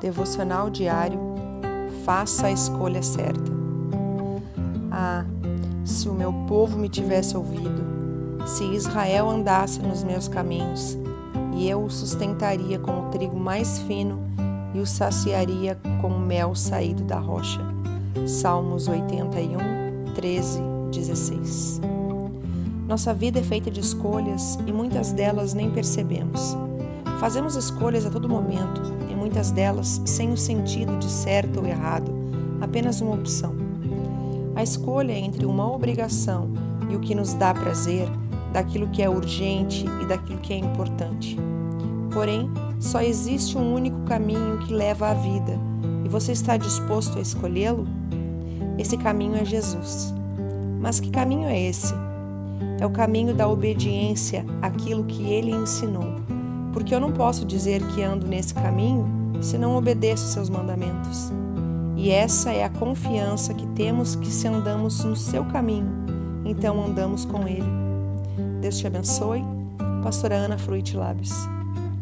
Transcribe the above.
Devocional diário. Faça a escolha certa. Ah, se o meu povo me tivesse ouvido, se Israel andasse nos meus caminhos, e eu o sustentaria com o trigo mais fino e o saciaria com o mel saído da rocha. Salmos 81, 13, 16. Nossa vida é feita de escolhas e muitas delas nem percebemos. Fazemos escolhas a todo momento muitas delas sem o sentido de certo ou errado, apenas uma opção. A escolha entre uma obrigação e o que nos dá prazer, daquilo que é urgente e daquilo que é importante. Porém, só existe um único caminho que leva à vida e você está disposto a escolhê-lo? Esse caminho é Jesus. Mas que caminho é esse? É o caminho da obediência àquilo que ele ensinou porque eu não posso dizer que ando nesse caminho se não obedeço seus mandamentos. E essa é a confiança que temos que se andamos no seu caminho, então andamos com ele. Deus te abençoe. Pastora Ana Fruit Labs.